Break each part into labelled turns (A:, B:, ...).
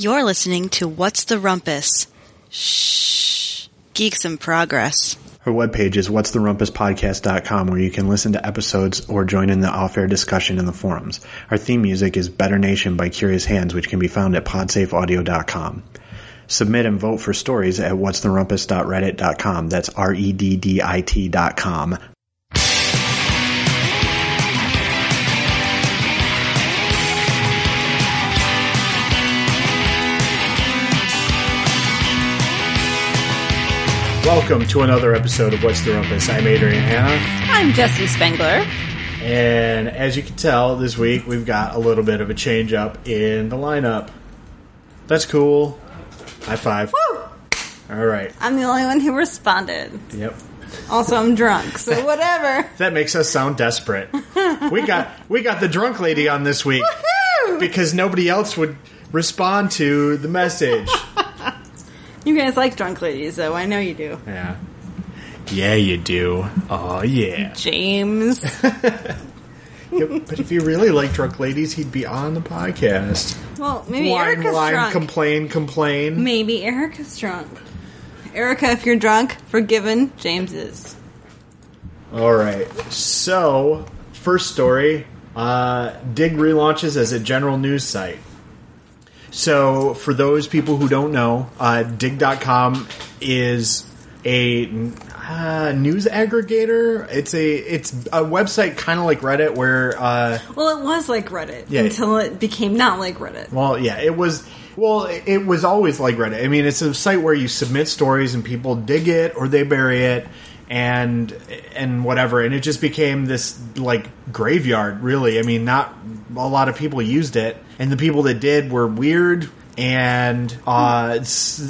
A: You're listening to What's the Rumpus? Shh. Geeks in Progress.
B: Our webpage is what'stherumpuspodcast.com where you can listen to episodes or join in the off-air discussion in the forums. Our theme music is Better Nation by Curious Hands, which can be found at podsafeaudio.com. Submit and vote for stories at what'stherumpuss.reddit.com. That's R-E-D-D-I-T dot com. Welcome to another episode of What's the Rumpus. I'm Adrian Hanna.
A: I'm Jesse Spengler.
B: And as you can tell, this week we've got a little bit of a change up in the lineup. That's cool. High five.
A: Woo!
B: All right.
A: I'm the only one who responded.
B: Yep.
A: Also, I'm drunk, so whatever.
B: That makes us sound desperate. we got we got the drunk lady on this week
A: Woohoo!
B: because nobody else would respond to the message.
A: You guys like drunk ladies, though. I know you do.
B: yeah. Yeah, you do. Oh yeah.
A: James.
B: Yeah, but if you really like drunk ladies, he'd be on the podcast.
A: Well, maybe
B: whine,
A: Erica's
B: whine,
A: drunk.
B: complain, complain.
A: maybe Erica's drunk. Erica, if you're drunk, forgiven. James is.
B: All right. So, first story uh, Digg relaunches as a general news site. So, for those people who don't know, uh, Digg.com is a uh, news aggregator. It's a it's a website kind of like Reddit, where uh,
A: Well, it was like Reddit
B: Yeah.
A: until it became not like Reddit.
B: well, yeah, it was. Well, it was always like Reddit. I mean, it's a site where you submit stories and people dig it or they bury it and and whatever. And it just became this like graveyard, really. I mean, not a lot of people used it, and the people that did were weird. And uh,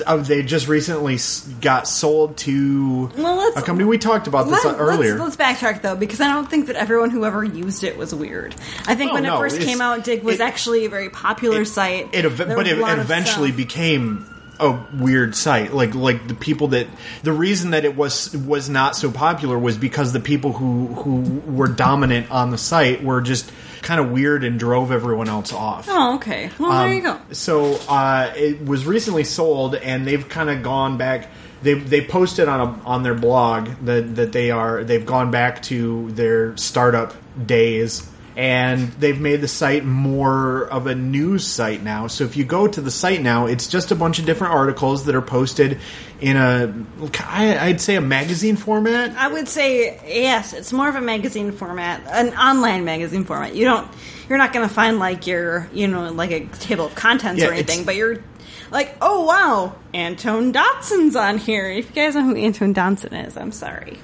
B: uh, they just recently got sold to
A: Well,
B: a company. We talked about this
A: Let-
B: earlier.
A: Let's, let's backtrack though, because I don't think that everyone who ever used it was weird. I think
B: Oh,
A: when
B: no,
A: it first came out, Digg was
B: it-
A: actually a very popular site.
B: It, ev- but it
A: a lot of
B: eventually became a weird site. Like like the people that the reason that it was was not so popular was because the people who who were dominant on the site were just kind of weird and drove everyone else off.
A: Oh, okay. Well, there you go.
B: So uh, it was recently sold, and they've kind of gone back. They they posted on a, on their blog that that they are they've gone back to their startup days, and they've made the site more of a news site now. So if you go to the site now, it's just a bunch of different articles that are posted in a, I'd say a magazine format.
A: I would say yes. It's more of a magazine format, an online magazine format. You don't, you're not going to find like your, you know, like a table of contents
B: Yeah,
A: or anything. But you're like, oh wow, Antone Dotson's on here. If you guys know who Antone Dotson is, I'm sorry.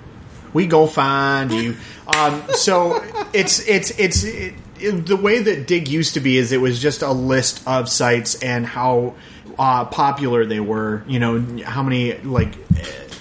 B: We go find you. Um, so it's it's it's it, it- the way that Digg used to be is it was just a list of sites and how uh, popular they were. You know how many like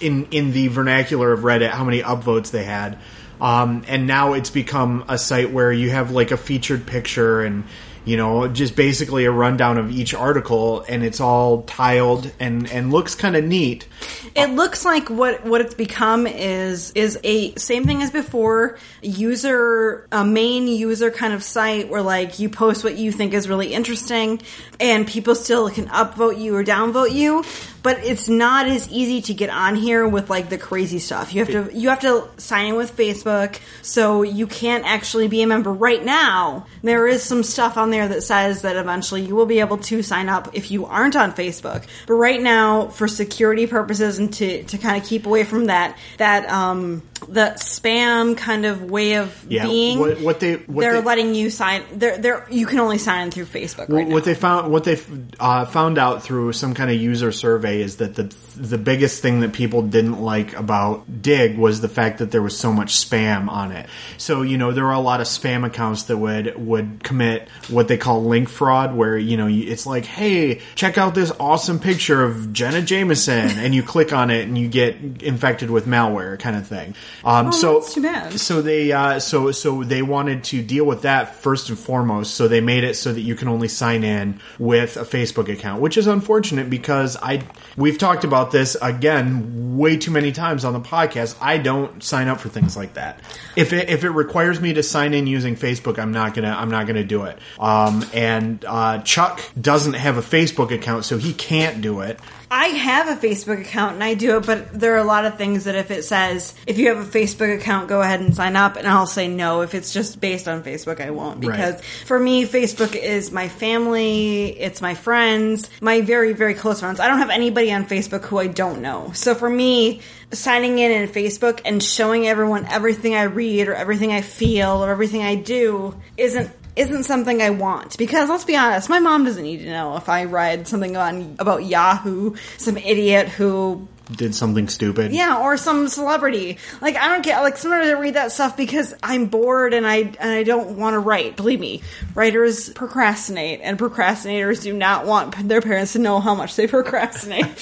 B: in in the vernacular of Reddit, how many upvotes they had. Um, and now it's become a site where you have like a featured picture and you know just basically a rundown of each article and it's all tiled and and looks kind of neat.
A: It looks like what what it's become is is a same thing as before user a main user kind of site where like you post what you think is really interesting and people still can upvote you or downvote you but it's not as easy to get on here with like the crazy stuff. You have to you have to sign in with Facebook so you can't actually be a member right now. There is some stuff on there that says that eventually you will be able to sign up if you aren't on Facebook. But right now for security purposes and to, to kind of keep away from that that um the spam kind of way of
B: Yeah,
A: being
B: what- what they- what
A: they're
B: they-
A: letting you sign they're they're you can only sign in through Facebook right
B: what
A: now.
B: they found what they uh, found out through some kind of user survey is that the the biggest thing that people didn't like about Digg was the fact that there was so much spam on it. So you know there were a lot of spam accounts that would would commit what they call link fraud, where you know it's like, hey, check out this awesome picture of Jenna Jameson, and you click on it and you get infected with malware, kind of thing. Um,
A: Oh,
B: so
A: that's too bad.
B: so they uh, so so they wanted to deal with that first and foremost. So they made it so that you can only sign in with a Facebook account, which is unfortunate because I we've talked about this again way too many times on the podcast. I don't sign up for things like that. If it if it requires me to sign in using Facebook, I'm not gonna I'm not gonna do it. Um, and uh, Chuck doesn't have a Facebook account, so he can't do it.
A: I have a Facebook account and I do it, but there are a lot of things that if it says if you have a Facebook account, go ahead and sign up, and I'll say no. If it's just based on Facebook, I won't because
B: Right.
A: for me, Facebook is my family, it's my friends, my very very close friends. I don't have anybody on Facebook who I don't know. So for me, signing in in Facebook and showing everyone everything I read or everything I feel or everything I do isn't isn't something I want because let's be honest, my mom doesn't need to know if I read something on about Yahoo, some idiot who
B: Did something stupid.
A: yeah, or some celebrity. Like I don't get like sometimes I read that stuff because I'm bored and I and I don't want to write. Believe me, writers procrastinate and procrastinators do not want their parents to know how much they procrastinate.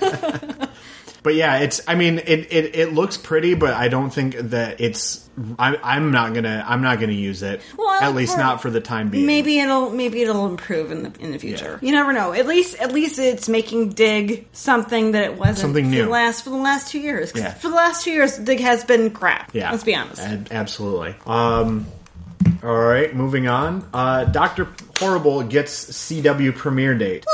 B: But yeah, it's. I mean, it, it, it looks pretty, but I don't think that it's. I, I'm not gonna. I'm not gonna use it.
A: Well,
B: at least
A: for-
B: not for the time being.
A: maybe it'll maybe it'll improve in the in the future.
B: Yeah.
A: You never know. At least at least it's making Digg something that it wasn't
B: Something
A: for
B: new.
A: the last for the last two years.
B: Yeah.
A: For the last two years, Digg has been crap.
B: Yeah,
A: Let's be honest.
B: Ab- absolutely. Um. All right, moving on. Uh, Doctor Horrible gets CW premiere date.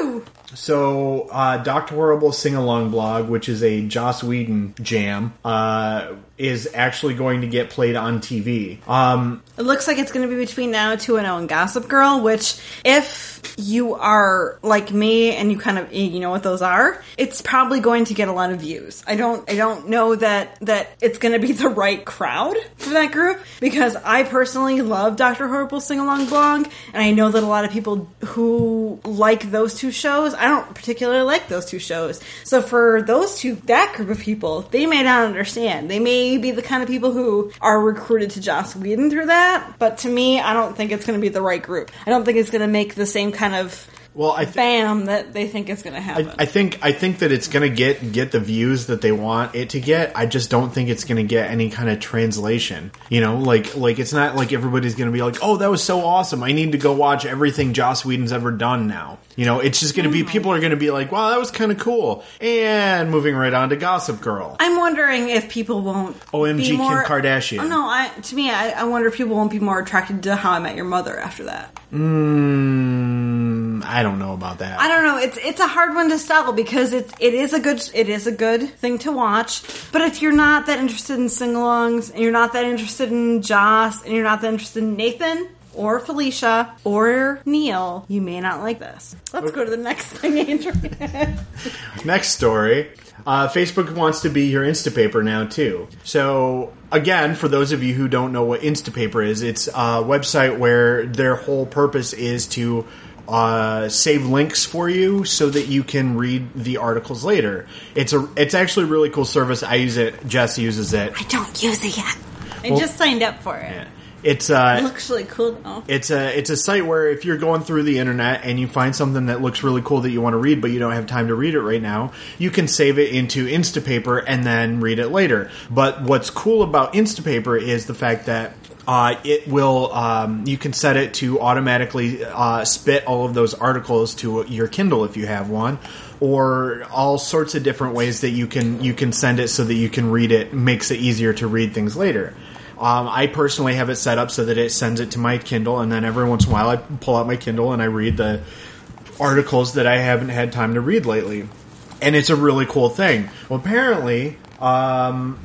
A: Woo!
B: So, uh, Doctor Horrible sing along blog, which is a Joss Whedon jam, uh, is actually going to get played on TV. Um,
A: It looks like it's going to be between now 2 and 0 and Gossip Girl, which if you are like me and you kind of you know what those are, it's probably going to get a lot of views. I don't I don't know that that it's going to be the right crowd for that group because I personally love Dr. Horrible Sing Along Blog and I know that a lot of people who like those two shows, I don't particularly like those two shows. So for those two that group of people, they may not understand. They may be the kind of people who are recruited to Joss Whedon through that, but to me, I don't think it's going to be the right group. I don't think it's going to make the same kind of
B: well, I think.
A: bam that they think is going to happen.
B: I think I think that it's going to get get the views that they want it to get. I just don't think it's going to get any kind of translation. You know, like like it's not like everybody's going to be like, "Oh, that was so awesome! I need to go watch everything Joss Whedon's ever done now." You know, it's just going to be people are going to be like, "Wow, that was kind of cool," and moving right on to Gossip Girl.
A: I'm wondering if people won't.
B: OMG
A: be
B: Kim
A: more,
B: Kardashian.
A: Oh, no, I to me, I, I wonder if people won't be more attracted to How I Met Your Mother after that.
B: Mm, I don't know about that.
A: I don't know. It's it's a hard one to sell because it's it is a good it is a good thing to watch. But if you're not that interested in sing-alongs and you're not that interested in Joss and you're not that interested in Nathan or Felicia or Neil, you may not like this. Let's go to the next thing, Andrew.
B: Next story. Uh, Facebook wants to be your Instapaper now too. So again, for those of you who don't know what Instapaper is, it's a website where their whole purpose is to uh, save links for you so that you can read the articles later. It's a it's actually a really cool service. I use it. Jess uses it.
A: I don't use it yet. I
B: Well-
A: just signed up for it.
B: It's
A: It
B: uh,
A: looks really cool though.
B: it's a it's a site where if you're going through the internet and you find something that looks really cool that you want to read but you don't have time to read it right now, you can save it into Instapaper and then read it later. But what's cool about Instapaper is the fact that uh, it will um, you can set it to automatically uh, spit all of those articles to your Kindle if you have one or all sorts of different ways that you can you can send it so that you can read it makes it easier to read things later. Um, I personally have it set up so that it sends it to my Kindle, and then every once in a while I pull out my Kindle and I read the articles that I haven't had time to read lately. And it's a really cool thing. Well, apparently, um,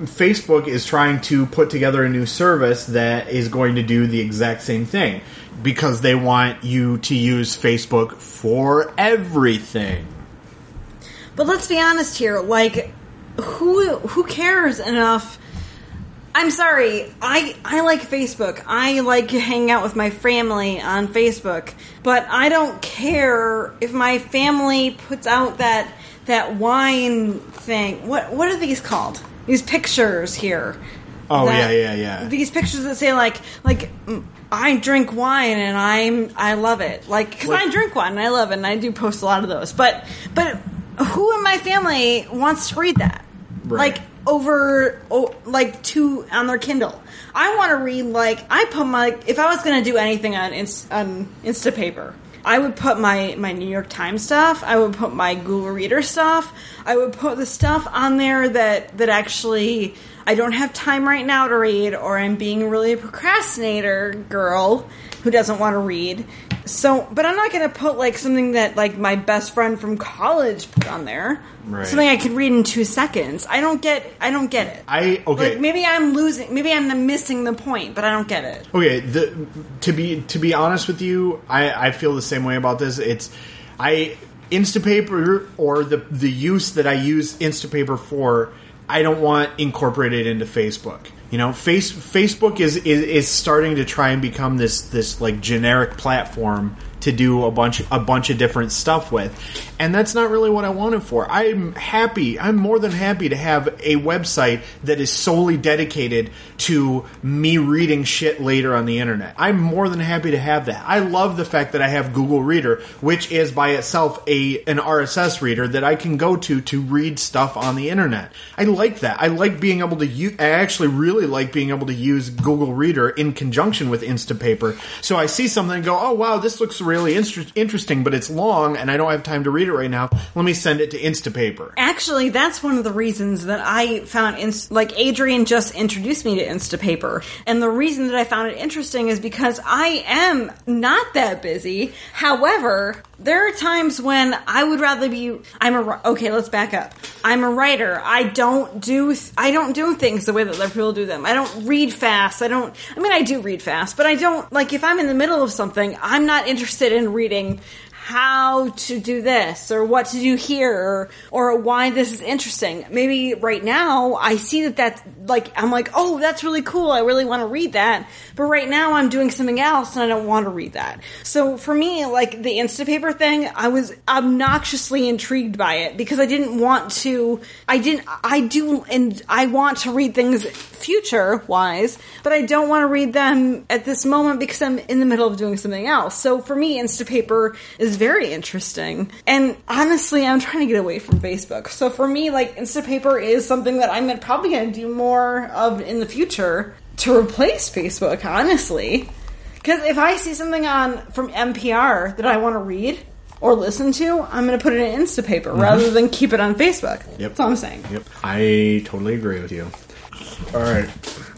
B: Facebook is trying to put together a new service that is going to do the exact same thing because they want you to use Facebook for everything.
A: But let's be honest here. Like, who who cares enough? I'm sorry. I I like Facebook. I like hanging out with my family on Facebook. But I don't care if my family puts out that that wine thing. What what are these called? These pictures here.
B: Oh, yeah, yeah, yeah.
A: These pictures that say like like mm, I drink wine and I'm I love it. Like because I drink wine and I love it and I do post a lot of those. But but who in my family wants to read that?
B: Right.
A: Like over oh, like two on their Kindle. I want to read like I put my if I was going to do anything on Inst- on Instapaper. I would put my, my New York Times stuff. I would put my Google Reader stuff. I would put the stuff on there that, that actually I don't have time right now to read, or I'm being really a procrastinator girl who doesn't want to read. So, but I'm not going to put like something that like my best friend from college put on there.
B: Right.
A: Something I could read in two seconds. I don't get. I don't get it.
B: I okay.
A: Like maybe I'm losing. Maybe I'm missing the point, but I don't get it.
B: Okay, the, to be to be honest with you, I, I feel the same way about this. It's I Instapaper or the the use that I use Instapaper for, I don't want incorporated into Facebook. You know, face Facebook is, is is starting to try and become this this like generic platform to do a bunch a bunch of different stuff with. And that's not really what I want it for. I'm happy. I'm more than happy to have a website that is solely dedicated to me reading shit later on the internet. I'm more than happy to have that. I love the fact that I have Google Reader, which is by itself a an RSS reader that I can go to to read stuff on the internet. I like that. I like being able to use I actually really like being able to use Google Reader in conjunction with Instapaper. So I see something and go, "Oh wow, this looks really inter- interesting, but it's long and I don't have time to read it right now. Let me send it to Instapaper."
A: Actually, that's one of the reasons that I found, Inst- like Adrian just introduced me to Instapaper, and the reason that I found it interesting is because I am not that busy. However, there are times when I would rather be. I'm a okay. Let's back up. I'm a writer. I don't do. I don't do things the way that other people do them. I don't read fast. I don't. I mean, I do read fast, but I don't like if I'm in the middle of something. I'm not interested in reading how to do this or what to do here or, or why this is interesting. Maybe right now I see that that's like, I'm like, oh, that's really cool. I really want to read that. But right now I'm doing something else and I don't want to read that. So for me, like the Instapaper thing, I was obnoxiously intrigued by it because I didn't want to, I didn't, I do, and I want to read things future wise, but I don't want to read them at this moment because I'm in the middle of doing something else. So for me, Instapaper is very interesting. And honestly, I'm trying to get away from Facebook. So for me, like Instapaper is something that I'm probably going to do more of in the future to replace Facebook, honestly. Because if I see something on from NPR that I want to read or listen to, I'm going to put it in Instapaper mm-hmm. rather than keep it on Facebook.
B: Yep.
A: That's all I'm saying.
B: Yep, I totally agree with you. All right,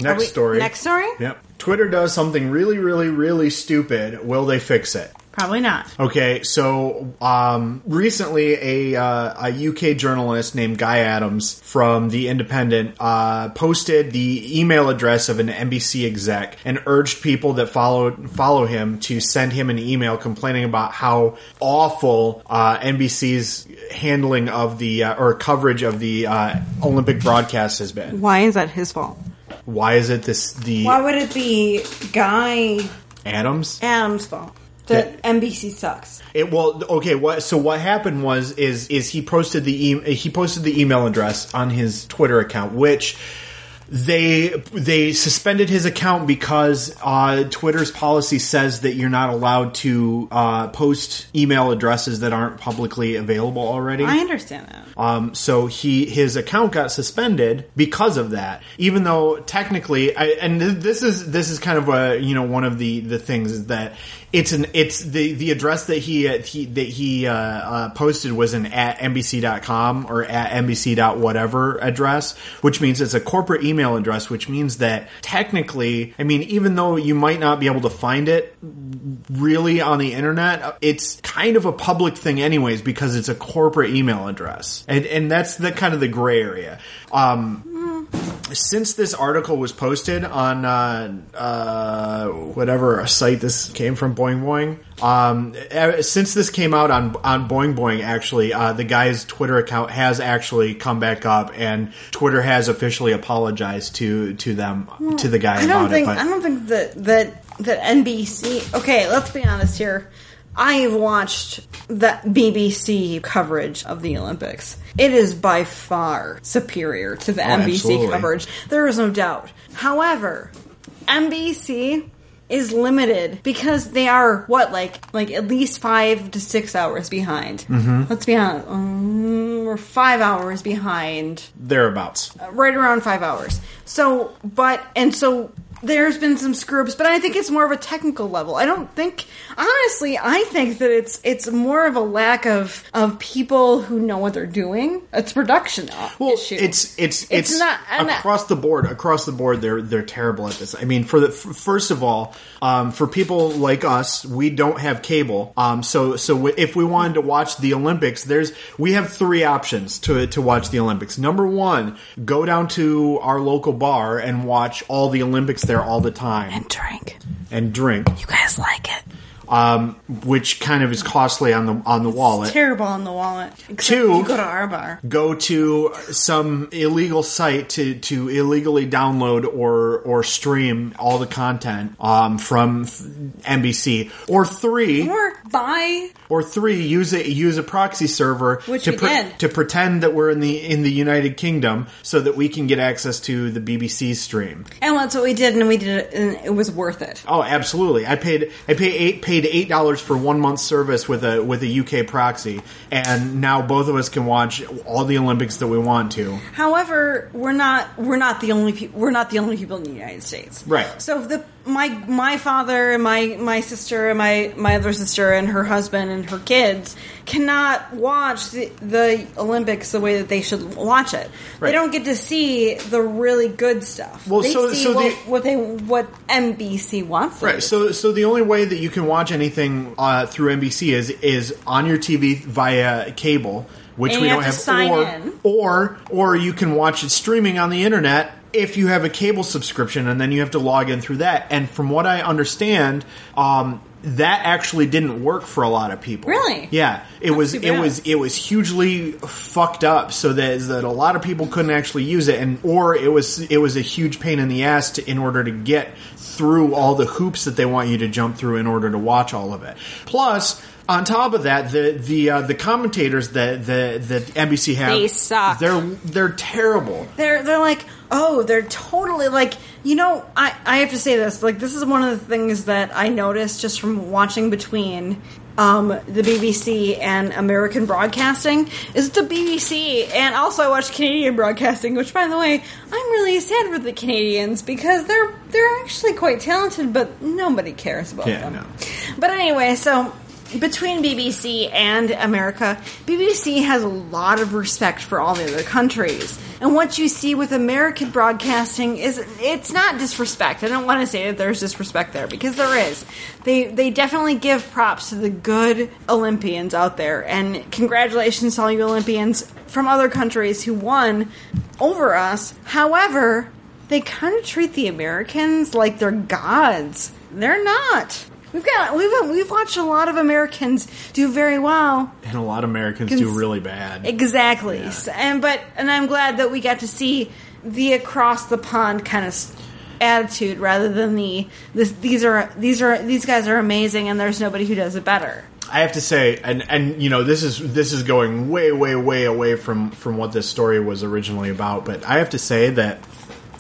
B: next
A: we-
B: story.
A: next story?
B: Yep. Twitter does something really, really, really stupid. Will they fix it?
A: Probably not.
B: Okay, so um, recently a, uh, a UK journalist named Guy Adams from The Independent uh, posted the email address of an NBC exec and urged people that follow follow him to send him an email complaining about how awful uh, NBC's handling of the uh, or coverage of the uh, Olympic broadcast has been.
A: Why is that his fault?
B: Why is it this the
A: Why would it be Guy
B: Adams?
A: Adams' fault that NBC sucks?
B: It well, okay. What so what happened was is is he posted the e- he posted the email address on his Twitter account, which they they suspended his account because uh, Twitter's policy says that you're not allowed to uh, post email addresses that aren't publicly available already.
A: I understand that.
B: Um, so he his account got suspended because of that. Even though technically, I, and th- this is this is kind of a you know one of the the things is that it's an it's the the address that he, uh, he that he uh, uh, posted was an at nbc.com or at nbc whatever address, which means it's a corporate email address, which means that technically, I mean, even though you might not be able to find it really on the internet, it's kind of a public thing anyways because it's a corporate email address, and and that's the kind of the gray area. Um, since this article was posted on uh, uh, whatever site this came from, Boing Boing. Um, since this came out on on Boing Boing, actually, uh, the guy's Twitter account has actually come back up, and Twitter has officially apologized to to them to the guy
A: I don't
B: about
A: think
B: it.
A: I don't think that that that NBC. Okay, let's be honest here. I've watched the BBC coverage of the Olympics. It is by far superior to the NBC
B: absolutely.
A: coverage. There is no doubt. However, NBC is limited because they are what like like at least five to six hours behind. Mm-hmm. Let's be honest, um, we're five hours behind,
B: Thereabouts.
A: right around five hours. So, but and so there's been some screw ups, but I think it's more of a technical level. I don't think, honestly, I think that it's it's more of a lack of of people who know what they're doing. It's production
B: Well,
A: issue.
B: it's it's it's,
A: not- and I-
B: across the board. Across the board, they're they're terrible at this. I mean, for the f- first of all, um, for people like us, we don't have cable. Um, so so w- if we wanted to watch the Olympics, there's we have three options to to watch the Olympics. Number one, go down to our local bar and watch all the Olympics there all the time
A: and drink.
B: and drink,
A: You guys like it?
B: Um, which kind of is costly on the on the wallet.
A: Terrible on the wallet.
B: Two.
A: you go to our bar.
B: go to some illegal site to, to illegally download or or stream all the content um, from NBC, or three,
A: Or buy
B: or three use a use a proxy server
A: Which
B: to
A: did.
B: to pretend that we're in the in the United Kingdom so that we can get access to the BBC stream.
A: and that's what we did, and we did it, and it was worth it.
B: Oh, absolutely! I paid I paid eight paid eight dollars for one month service with a with a UK proxy, and now both of us can watch all the Olympics that we want to.
A: However, we're not we're not the only pe- we're not the only people in the United States.
B: Right.
A: So the my my father and my my sister and my my other sister and her husband and her kids cannot watch the, the Olympics the way that they should watch it.
B: Right.
A: They don't get to see the really good stuff.
B: Well,
A: they
B: so-
A: see
B: so
A: what,
B: the-
A: what they what NBC wants.
B: Right. So, so the only way that you can watch anything uh, through NBC is is on your TV via cable, which
A: And
B: we don't
A: have
B: have, or
A: in.
B: or or you can watch it streaming on the internet if you have a cable subscription, and then you have to log in through that. And from what I understand, um, that actually didn't work for a lot of people.
A: Really?
B: Yeah. It was it was it was hugely fucked up so that that a lot of people couldn't actually use it and or it was it was a huge pain in the ass to, in order to get through all the hoops that they want you to jump through in order to watch all of it plus on top of that the the uh, the commentators that the that NBC have
A: They suck.
B: they're they're terrible
A: they're they're like oh they're totally like you know I I have to say this like this is one of the things that I noticed just from watching between um, the BBC and American broadcasting is the BBC and also I watch Canadian broadcasting which by the way I'm really sad for the Canadians because they're they're actually quite talented but nobody cares about
B: Yeah,
A: them
B: no.
A: but anyway so between BBC and America, BBC has a lot of respect for all the other countries. And what you see with American broadcasting is it's not disrespect. I don't want to say that there's disrespect there because there is. They they definitely give props to the good Olympians out there and congratulations to all you Olympians from other countries who won over us. However, they kind of treat the Americans like they're gods. They're not. We've got we've we've watched a lot of Americans do very well.
B: and a lot of Americans
A: Cons-
B: do really bad
A: Exactly.
B: Yeah.
A: And but and I'm glad that we got to see the across the pond kind of attitude rather than the this, these are these are these guys are amazing and there's nobody who does it better.
B: I have to say, and and you know, this is this is going way, way, way away from from what this story was originally about. But I have to say that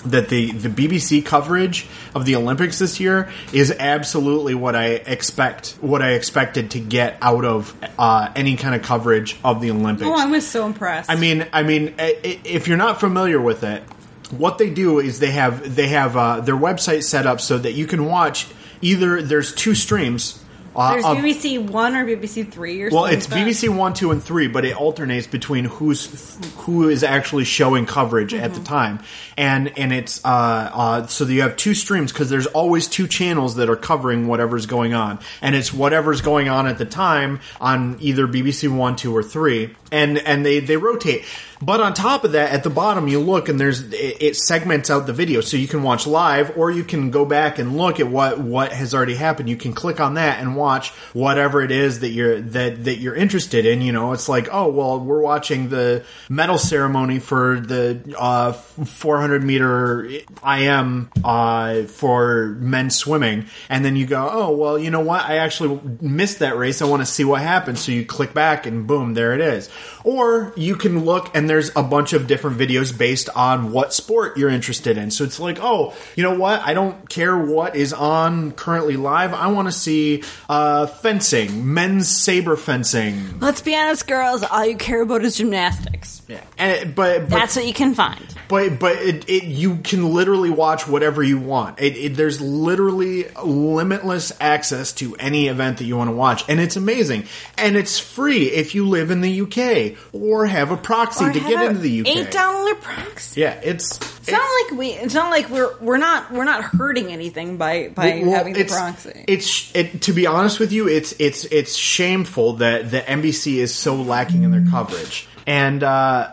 B: that the the BBC coverage of the Olympics this year is absolutely what I expect, what I expected to get out of uh, any kind of coverage of the Olympics.
A: Oh, I was so impressed.
B: I mean, I mean, if you're not familiar with it, what they do is they have they have uh, their website set up so that you can watch either there's two streams. Uh,
A: there's
B: of-
A: BBC One or BBC Three or something?
B: well,
A: something.
B: it's
A: like that.
B: BBC One, Two, and Three, but it alternates between who's who is actually showing coverage at the
A: Mm-hmm.
B: time, and and it's uh, uh, so that you have two streams because there's always two channels that are covering whatever's going on, and it's whatever's going on at the time on either BBC One, Two, or Three, and and they they rotate. But on top of that, at the bottom, you look and there's it, it segments out the video, so you can watch live, or you can go back and look at what what has already happened. You can click on that and watch whatever it is that you're that that you're interested in. You know, it's like, oh well, we're watching the medal ceremony for the uh, 400 meter IM uh, for men swimming, and then you go, oh well, you know what? I actually missed that race. I want to see what happens. So you click back, and boom, there it is. Or you can look, and there's a bunch of different videos based on what sport you're interested in. So it's like, oh, you know what? I don't care what is on currently live. I want to see uh, fencing, men's saber fencing.
A: Let's be honest, girls. All you care about is gymnastics.
B: Yeah, and it, but, but
A: That's what you can find.
B: but but it, it you can literally watch whatever you want. It, it, there's literally limitless access to any event that you want to watch, and it's amazing. And it's free if you live in the UK or have a proxy
A: Or
B: to get into the UK.
A: Eight dollar proxy.
B: Yeah, it's
A: It's not like we. It's not like we're we're not we're not hurting anything by by
B: Well,
A: having the proxy.
B: It's it, to be honest with you, it's it's it's shameful that the NBC is so lacking in their coverage, and uh,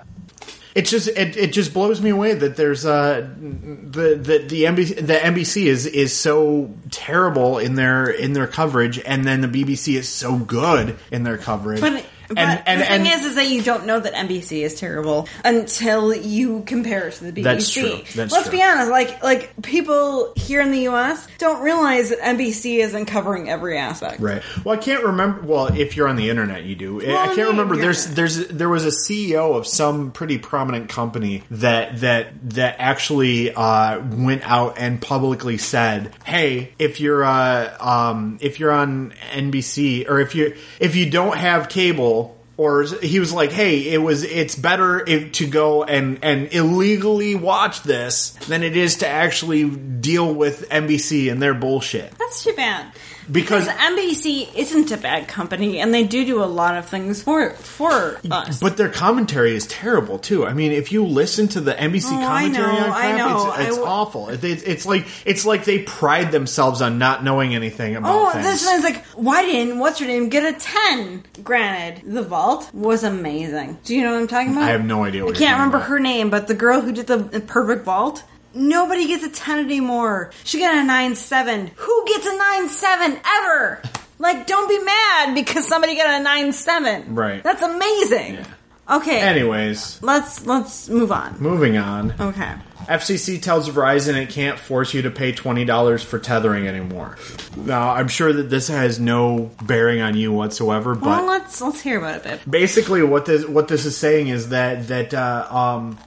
B: it just it, it just blows me away that there's uh the the the NBC the NBC is is so terrible in their in their coverage, and then the BBC is so good in their coverage.
A: But, but
B: and, and,
A: the thing
B: and-
A: is, is that you don't know that NBC is terrible until you compare it to the BBC.
B: That's true. That's
A: Let's
B: true.
A: be honest. Like, like people here in the U.S. don't realize that NBC isn't covering every aspect.
B: Right. Well, I can't remember. Well, if you're on the internet, you do. I can't remember. There's there's there was a CEO of some pretty prominent company that that that actually uh, went out and publicly said, "Hey, if you're uh, um, if you're on NBC or if you if you don't have cable." Or he was like, "Hey, it was. It's better if, to go and and illegally watch this than it is to actually deal with NBC and their bullshit."
A: That's too bad.
B: Because-
A: Because NBC isn't a bad company, and they do do a lot of things for for us.
B: But their commentary is terrible too. I mean, if you listen to the NBC
A: Oh,
B: commentary
A: know,
B: on crap,
A: know.
B: it's, it's
A: w-
B: awful. It, it's it's like it's like they pride themselves on not knowing anything about
A: Oh,
B: things.
A: this is like, why didn't what's her name get a ten? Granted, the vault was amazing. Do you know what I'm talking about?
B: I have no idea what
A: I can't remember
B: about.
A: her name, but the girl who did the perfect vault. Nobody gets a ten anymore. She got a nine seven. Who gets a nine seven ever? Like, don't be mad because somebody got a nine seven.
B: Right.
A: That's amazing. Okay.
B: Anyways,
A: let's let's move on.
B: moving on.
A: Okay.
B: FCC tells Verizon it can't force you to pay twenty dollars for tethering anymore. Now, I'm sure that this has no bearing on you whatsoever, but
A: Well, let's let's hear about it, babe.
B: basically what this what this is saying is that that uh, um,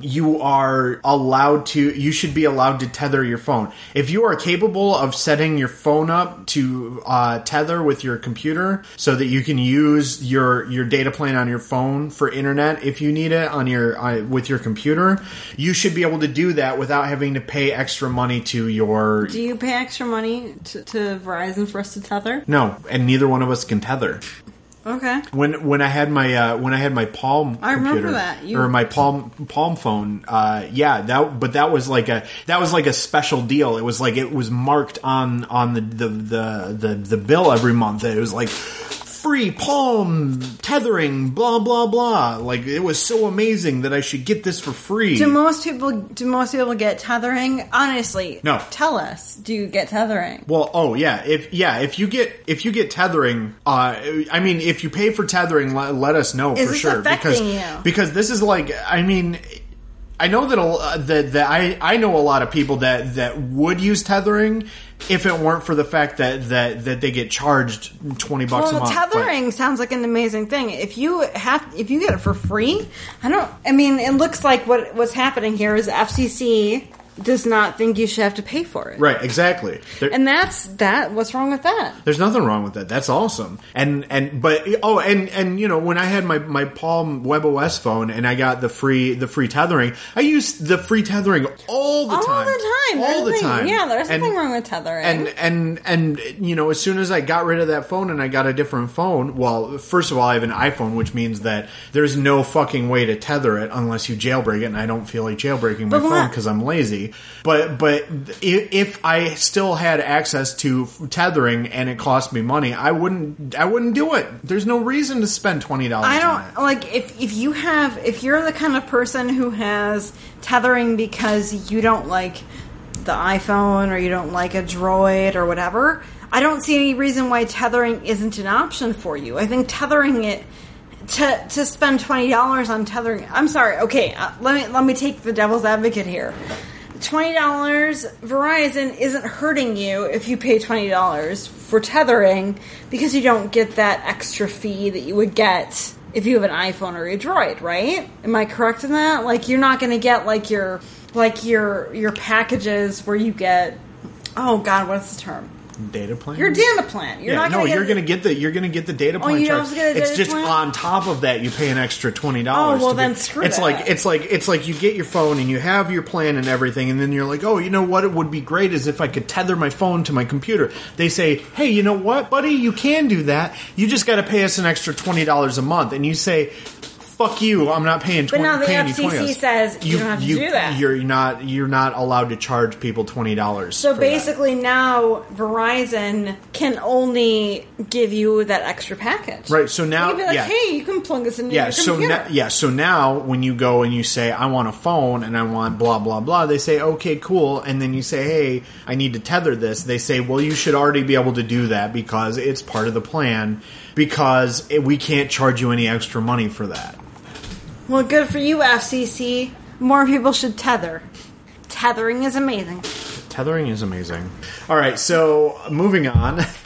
B: you are allowed to you should be allowed to tether your phone if you are capable of setting your phone up to uh, tether with your computer so that you can use your your data plan on your phone for internet if you need it on your uh, with your computer you should be able to do that without having to pay extra money to your
A: Do you pay extra money to, to Verizon for us to tether?
B: no and neither one of us can tether
A: Okay.
B: when when I had my uh, when I had my Palm
A: I remember
B: computer
A: that. You-
B: or my Palm Palm phone, uh, yeah, that but that was like a that was like a special deal. It was like it was marked on on the the the the, the bill every month. It was like free Palm tethering, blah blah blah. Like it was so amazing that I should get this for free.
A: Do most people do most people get tethering? Honestly,
B: No.
A: Tell us, do you get tethering?
B: Well, oh yeah, if yeah, if you get if you get tethering, uh, I mean, if you pay for tethering, let, let us know
A: Is
B: for sure because
A: you?
B: because this is like, I mean. I know that a, that, that I, I know a lot of people that, that would use tethering if it weren't for the fact that, that, that they get charged twenty bucks a
A: Well,
B: month. but-
A: tethering sounds like an amazing thing. If you have, if you get it for free, I don't. I mean, it looks like what what's happening here is FCC does not think you should have to pay for it,
B: right, exactly. There-
A: And that's that. What's wrong with that?
B: There's nothing wrong with that. That's awesome. And and but oh and and you know when I had my my Palm WebOS phone and I got the free the free tethering, I used the free tethering all the
A: All
B: time,
A: the time,
B: all
A: There's
B: the time.
A: Yeah, there's
B: And-
A: nothing wrong with tethering.
B: and and and you know as soon as I got rid of that phone and I got a different phone, well, first of all, I have an iPhone, which means that there's no fucking way to tether it unless you jailbreak it, and I don't feel like jailbreaking my
A: But
B: phone because I'm lazy. But but if, I still had access to tethering and it cost me money, I wouldn't I wouldn't do it. There's no reason to spend twenty dollars.
A: I
B: on it.
A: don't like if if you have if you're the kind of person who has tethering because you don't like the iPhone or you don't like a Droid or whatever. I don't see any reason why tethering isn't an option for you. I think tethering it to to spend twenty dollars on tethering. I'm sorry. Okay, uh, let me let me take the devil's advocate here. Twenty dollars, Verizon isn't hurting you if you pay twenty dollars for tethering because you don't get that extra fee that you would get if you have an iPhone or a Droid, right? Am I correct in that? Like you're not going to get like your like your your packages where you get oh god, what's the term?
B: Data plan.
A: Your data plan. You're
B: yeah,
A: not
B: no,
A: gonna get
B: you're gonna get the you're gonna get the data oh, plan.
A: you
B: charge.
A: get a
B: it's
A: data
B: just
A: plan?
B: on top of that, you pay an extra twenty dollars.
A: Oh, well, then screw
B: It's
A: that.
B: like it's like it's like you get your phone and you have your plan and everything, and then you're like, oh, you know what? It would be great is if I could tether my phone to my computer. They say, hey, you know what, buddy? You can do that. You just got to pay us an extra twenty dollars a month, and you say. Fuck you! I'm not paying. 20, but
A: now the
B: paying you
A: FCC
B: $20.
A: says you don't have to do that.
B: You're not. You're not allowed to charge people twenty dollars.
A: So basically, now Verizon can only give you that extra package.
B: Right, so now-
A: be like,
B: yeah.
A: "Hey, you can plug this into
B: Yeah,
A: your
B: so
A: computer."
B: now, yeah, so now when you go and you say I want a phone and I want blah blah blah, they say okay, cool, and then you say hey, I need to tether this. They say well, you should already be able to do that because it's part of the plan because it, we can't charge you any extra money for that.
A: Well, good for you, FCC. More people should tether. Tethering is amazing.
B: Tethering is amazing. All right, so moving on.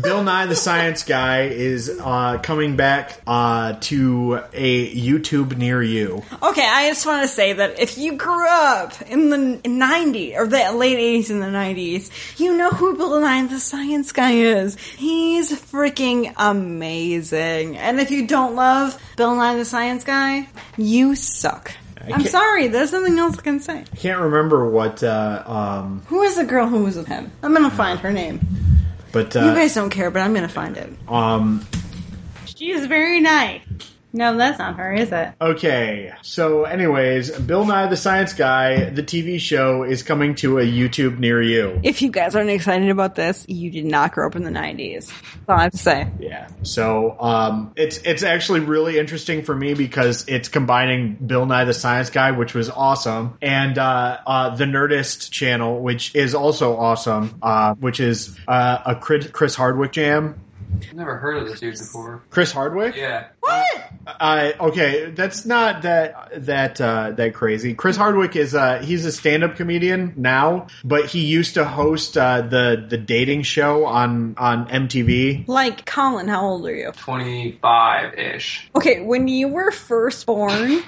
B: Bill Nye the Science Guy is uh, coming back uh, to a YouTube near you.
A: Okay, I just want to say that if you grew up in the 90s, or the late 80s and the 90s, you know who Bill Nye the Science Guy is. He's freaking amazing. And if you don't love Bill Nye the Science Guy, you suck. I'm sorry, there's nothing else I can say.
B: I can't remember what, uh, um,
A: Who is the girl who was with him? I'm gonna find her name.
B: But
A: You
B: uh,
A: guys don't care, but I'm gonna find it.
B: um,
A: She is very nice. No, that's not her, is it?
B: Okay, so anyways, Bill Nye the Science Guy, the TV show, is coming to a YouTube near you.
A: If you guys aren't excited about this, you did not grow up in the 90s. That's all I have to say.
B: Yeah. So um, it's it's actually really interesting for me because it's combining Bill Nye the Science Guy, which was awesome, and uh, uh, the Nerdist channel, which is also awesome, uh, which is uh, a Chris Chris Hardwick jam.
C: I've never heard of this dude before.
B: Chris Hardwick.
C: Yeah.
A: What?
B: Uh, okay, that's not that that uh, that crazy. Chris Hardwick is uh, he's a stand-up comedian now, but he used to host uh, the the dating show on on MTV.
A: Like, Colin, how old are you?
C: 25 ish.
A: Okay, when you were first born,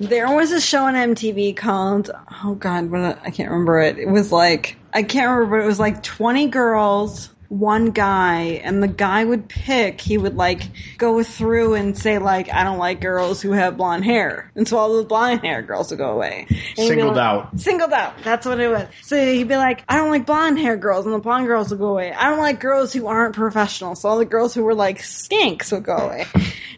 A: there was a show on MTV called, oh god, what, I can't remember it. It was like, I can't remember, but it was like 20 girls, one guy, and the guy would pick, he would like go through and say like, I don't like girls who have blonde hair. And so all the blonde hair girls would go away. And
B: Singled
A: like-
B: out.
A: Singled out. That's what it was. So he'd be like, I don't like blonde hair girls, and the blonde girls would go away. I don't like girls who aren't professional. So all the girls who were like skanks would go away.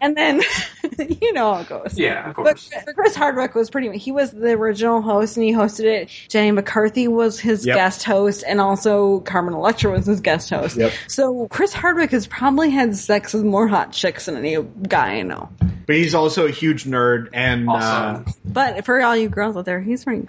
A: And then, you know how it goes.
C: Yeah, of course
A: But
C: course.
A: Chris Hardwick was pretty. He was the original host, and he hosted it. Jenny McCarthy was his
B: Yep.
A: guest host, and also Carmen Electra was his guest host.
B: Yep.
A: So Chris Hardwick has probably had sex with more hot chicks than any guy I know.
B: But he's also a huge nerd, and uh,
A: But for all you girls out there, he's pretty.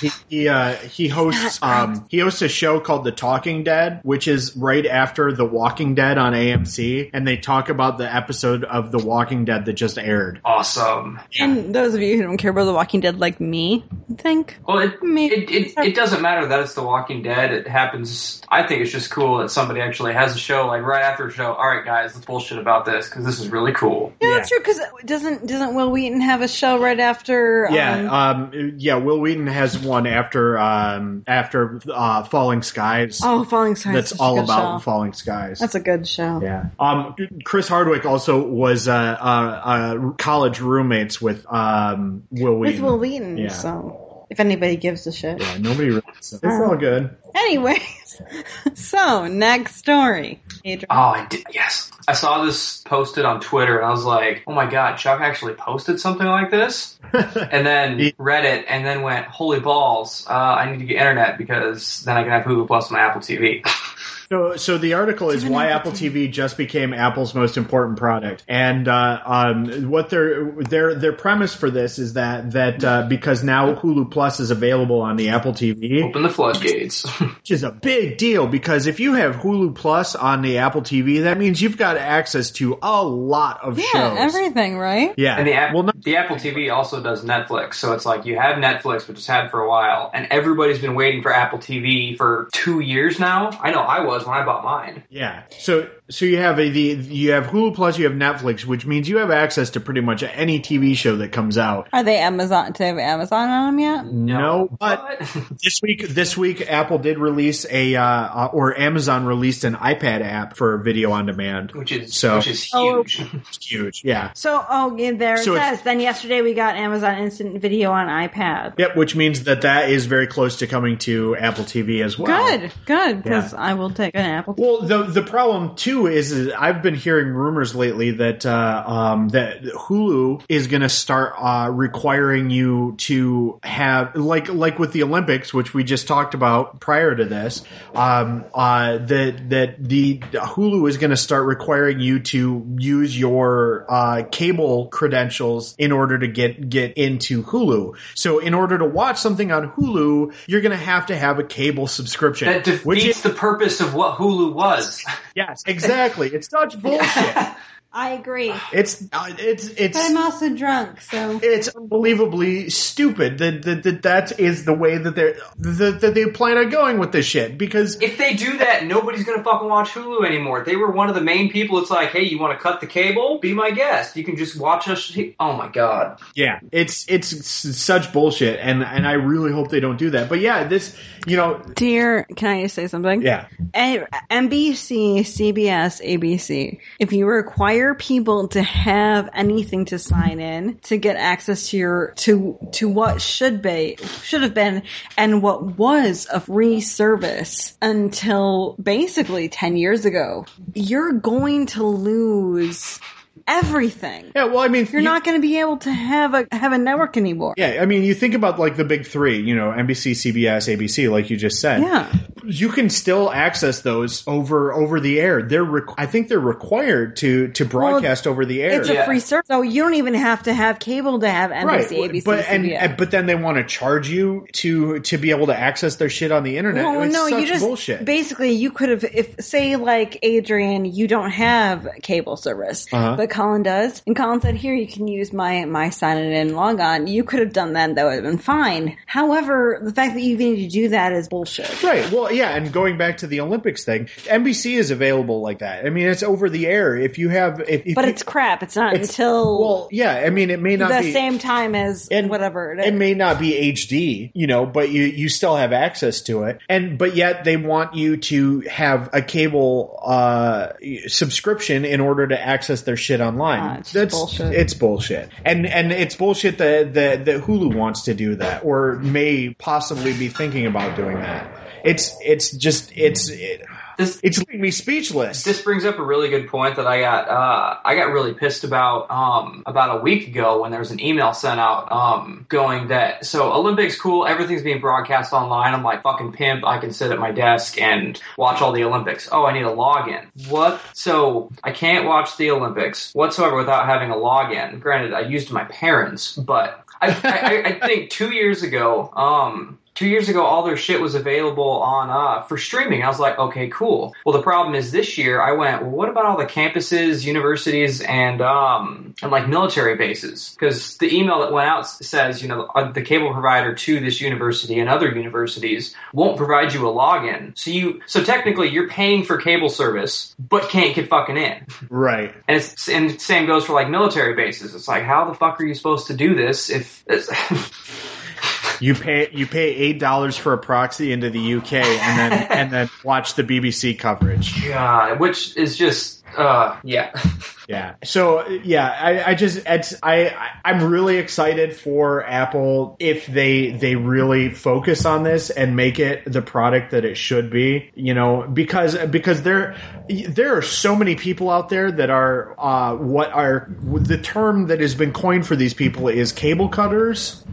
B: He he, uh, he hosts um, he hosts a show called The Talking Dead, which is right after The Walking Dead on AMC, and they talk about the episode of The Walking Dead that just aired.
C: Awesome.
A: And those of you who don't care about The Walking Dead, like me, I think.
C: Well, it,
A: Maybe-
C: it, it, it doesn't matter that it's The Walking Dead. It happens. I think it's just cool that somebody actually has a show, like right after a show. All right, guys, let's bullshit about this because this is really cool.
A: Yeah,
B: Yeah.
A: that's true. Because doesn't doesn't Wil Wheaton have a show right after? Um,
B: Yeah, um, yeah. Wil Wheaton has one after um, after uh, Falling Skies.
A: oh, Falling Skies.
B: that's all about
A: show.
B: Falling Skies.
A: That's a good show.
B: Yeah. Um, Chris Hardwick also was uh, uh, uh, college roommates with um, Wil Wheaton.
A: With Wil Wheaton.
B: Yeah.
A: So if anybody gives a shit.
B: Yeah, nobody really. It's all good.
A: Anyways, so next story. Adrian.
C: Oh, I did. Yes, I saw this posted on Twitter, and I was like, "Oh my god, Chuck actually posted something like this." and then read it, and then went, "Holy balls! Uh, I need to get internet because then I can have Hulu Plus on my Apple TV."
B: So, so the article is why Apple TV just became Apple's most important product, and uh, um, what their their their premise for this is that that uh, because now Hulu Plus is available on the Apple TV,
C: Open the floodgates.
B: which is a big deal because if you have Hulu Plus on the Apple TV, that means you've got access to a lot of
A: Yeah,
B: shows.
A: everything, right?
B: yeah,
C: And the, app,
B: well, not,
C: the Apple TV also does Netflix, so it's like you have Netflix, which has had for a while, and everybody's been waiting for Apple TV for two years now. I know I was when I bought mine.
B: yeah. So so you have a, the you have Hulu Plus, you have Netflix, which means you have access to pretty much any TV show that comes out.
A: Are they Amazon? Do they have Amazon on them yet?
B: No, but this week this week Apple did release a uh, uh, or Amazon released an iPad app for video on demand.
C: which is
B: So-
C: which is
A: Oh.
C: huge.
B: It's huge. Yeah.
A: So, oh, yeah, there it
B: So it's-
A: says. Then yesterday we got Amazon Instant Video on iPad.
B: Yep, which means that that is very close to coming to Apple TV as well.
A: Good, good, because
B: Yeah.
A: I will take an Apple.
B: Well, the the problem too is, is I've been hearing rumors lately that uh, um, that Hulu is going to start uh, requiring you to have like like with the Olympics, which we just talked about prior to this. Um, uh, that that the Hulu is going to start requiring you to use your uh, cable credentials in order to get get into Hulu. So in order to watch something on Hulu, you're going to have to have a cable subscription,
C: That
B: which
C: defeats
B: is
C: the purpose of what Hulu was.
B: Yes, exactly. It's such bullshit.
A: I agree,
B: It's uh, it's
A: but I'm also drunk, so
B: it's unbelievably stupid that that, that that is the way that they that, that they plan on going with this shit because
C: If they do that, nobody's gonna fucking watch Hulu anymore. They were one of the main people. It's like, hey, you want to cut the cable? Be my guest. You can just watch us. Oh my god.
B: yeah, it's it's s- such bullshit and and I really hope they don't do that. But yeah, this you know
A: dear, can I say something?
B: yeah
A: A- NBC, CBS, ABC. If you require people to have anything to sign in to get access to your to to what should be should have been and what was a free service until basically 10 years ago, you're going to lose everything.
B: yeah. Well, I mean,
A: You're
B: you-
A: not going to be able to have a have a network anymore.
B: Yeah, I mean, you think about like the big three, you know, NBC, CBS, ABC, like you just said.
A: Yeah.
B: you can still access those over over the air. They're requ- I think they're required to to broadcast over the air.
A: It's a
C: Yeah.
A: free service, so you don't even have to have cable to have NBC,
B: right,
A: ABC,
B: but and,
A: CBS.
B: and- but then they want to charge you to to be able to access their shit on the internet.
A: Well,
B: it's
A: no,
B: such
A: you just
B: bullshit.
A: basically you could have if say like Adrian, you don't have cable service,
B: Uh-huh.
A: but Colin does, and Colin said, "Here, you can use my my sign in and log on." You could have done that; that would have been fine. However, the fact that you need to do that is bullshit.
B: Right. Well, yeah, and going back to the Olympics thing, NBC is available like that. I mean, it's over the air. If you have, if, if
A: But
B: you-
A: it's crap. It's not
B: it's-
A: until
B: well, yeah. I mean, it may not
A: the
B: be
A: same time as
B: and
A: whatever it is.
B: It may not be HD, you know, but you you still have access to it, and but yet they want you to have a cable uh, subscription in order to access their shit online.
A: Ah, it's
B: That's
A: bullshit.
B: it's bullshit, and and it's bullshit that that that Hulu wants to do that or may possibly be thinking about doing that. It's it's just it's it,
C: This
B: it's leaving me speechless.
C: this brings up a really good point that I got uh, I got really pissed about um, about a week ago when there was an email sent out um, going that so Olympics cool everything's being broadcast online. I'm like fucking pimp I can sit at my desk and watch all the Olympics. Oh I need a login. What? So I can't watch the Olympics whatsoever without having a login. Granted I used my parents but I, I, I think two years ago um, two years ago all their shit was available on uh for streaming. I was like okay cool. Well the problem is this year i went well what about all the campuses universities and um and like military bases? Because the email that went out says you know uh, the cable provider to this university and other universities won't provide you a login. So you so technically you're paying for cable service but can't get fucking in.
B: Right.
C: and it's and same goes for like military bases. It's like how the fuck are you supposed to do this if
B: You pay you pay eight dollars for a proxy into the UK and then and then watch the BBC coverage.
C: God, which is just uh yeah
B: Yeah. So yeah, I, I just it's I- I'm really excited for Apple if they they really focus on this and make it the product that it should be. You know, because because there there are so many people out there that are uh, what are the term that has been coined for these people is cable cutters.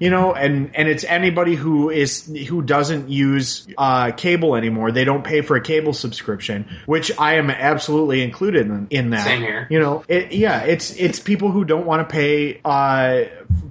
B: You know, and and it's anybody who is who doesn't use uh, cable anymore. They don't pay for a cable subscription, which I am absolutely included in, in that.
C: Same here.
B: You know, it, yeah, it's it's people who don't want to pay uh,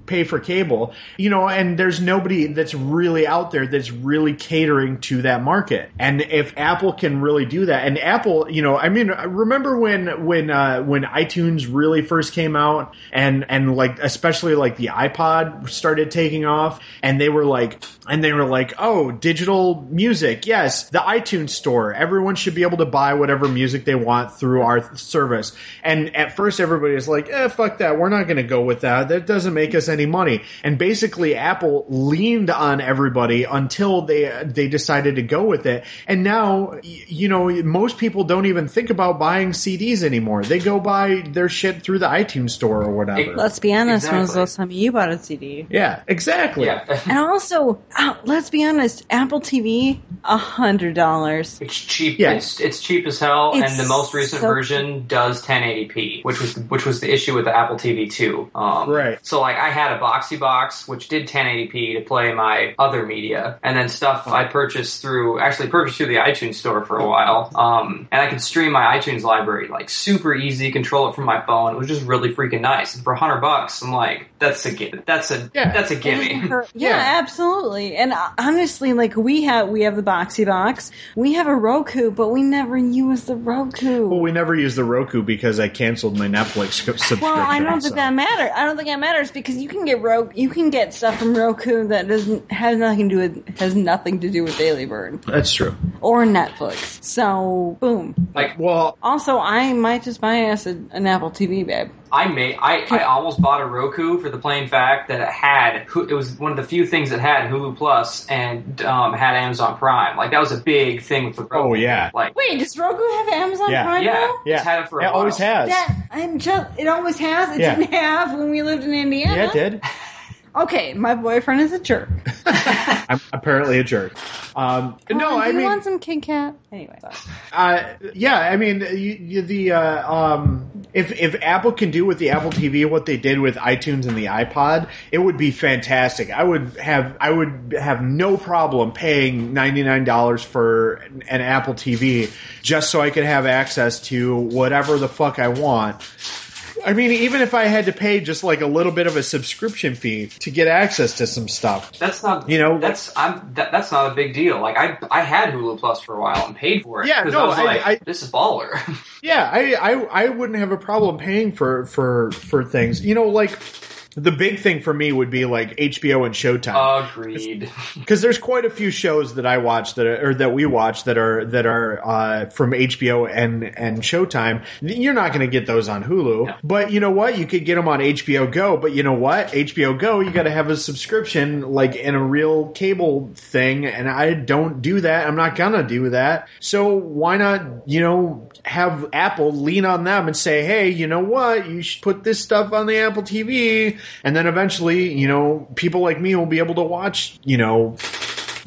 B: pay for cable, you know, and there's nobody that's really out there that's really catering to that market. And if Apple can really do that, and Apple, you know, I mean, remember when when uh, when iTunes really first came out, and and like especially like the iPod started taking off, and they were like, and they were like, oh, digital music, yes, the iTunes store, everyone should be able to buy whatever music they want through our service. And at first, everybody was like, eh, fuck that, we're not going to go with that. That doesn't make us any money. And basically, Apple leaned on everybody until they they decided to go with it. And now, you know, most people don't even think about buying CDs anymore. They go buy their shit through the iTunes store or whatever.
A: Let's be honest. When was the last time you bought a CD?
B: yeah, exactly.
C: Yeah.
A: And also, uh, let's be honest. Apple TV, a hundred dollars.
C: It's cheap.
B: Yeah.
C: It's, it's cheap as hell,
A: It's
C: and the most recent
A: so
C: version does 1080p, which was which was the issue with the Apple TV 2. Um,
B: Right.
C: So like I had a Boxee box which did 1080p to play my other media, and then stuff I purchased through actually purchased through the iTunes store for a while. Um, and I could stream my iTunes library like super easy, control it from my phone. It was just really freaking nice. And for 100 bucks, I'm like, that's a gi- that's a
B: Yeah.
C: that's a gimme.
A: Yeah,
B: Yeah.
A: absolutely. And uh, honestly, like we have, we have the Boxee box. We have a Roku, but we never use the Roku.
B: Well, we never use the Roku because I canceled my Netflix subscription.
A: Well, I don't
B: so-
A: think that matters. I don't think that matters because you can get Roku, you can get stuff from Roku that doesn't has nothing to do with has nothing to do with Daily Bird
B: That's true.
A: or Netflix. So, boom.
C: Like
B: Well,
A: Also, I might just buy us a, an Apple TV, babe.
C: I may I, I almost bought a Roku for the plain fact that it had it was one of the few things that had Hulu Plus and um, had Amazon Prime. Like that was a big thing with the Roku.
B: Oh, yeah.
C: Like
A: Wait, does Roku have Amazon
B: Yeah.
A: Prime
C: yeah,
A: now?
B: yeah,
C: it's had it for a
B: it always
C: while.
B: has.
A: That I'm just it always has. It
B: Yeah.
A: didn't have when we lived in Indiana.
B: Yeah, it did.
A: Okay, my boyfriend is a jerk.
B: I'm apparently a jerk. Um, no,
A: Oh, do
B: I
A: you
B: mean,
A: want some Kit Kat? Anyway, sorry.
B: uh, yeah, I mean, you, you, the uh, um, if if Apple can do with the Apple TV what they did with iTunes and the iPod, it would be fantastic. I would have I would have no problem paying ninety nine dollars for an, Apple TV just so I could have access to whatever the fuck I want. I mean, even if I had to pay just like a little bit of a subscription fee to get access to some stuff.
C: That's not
B: You know,
C: that's I'm that, that's not a big deal. Like I I had Hulu Plus for a while and paid for it.
B: Yeah, no,
C: I was
B: I-
C: like,
B: I-
C: this is baller.
B: Yeah, I, I I wouldn't have a problem paying for for for things. You know, like the big thing for me would be like HBO and Showtime
C: Agreed.
B: because there's quite a few shows that I watch that are, or that we watch that are that are uh, from HBO and and Showtime. You're not going to get those on Hulu,
C: No.
B: but you know what? You could get them on HBO Go. But you know what? HBO Go, you got to have a subscription like in a real cable thing, and I don't do that. I'm not gonna do that. So why not? You know, have Apple lean on them and say, hey, you know what? You should put this stuff on the Apple TV, and then eventually, you know, people like me will be able to watch, you know.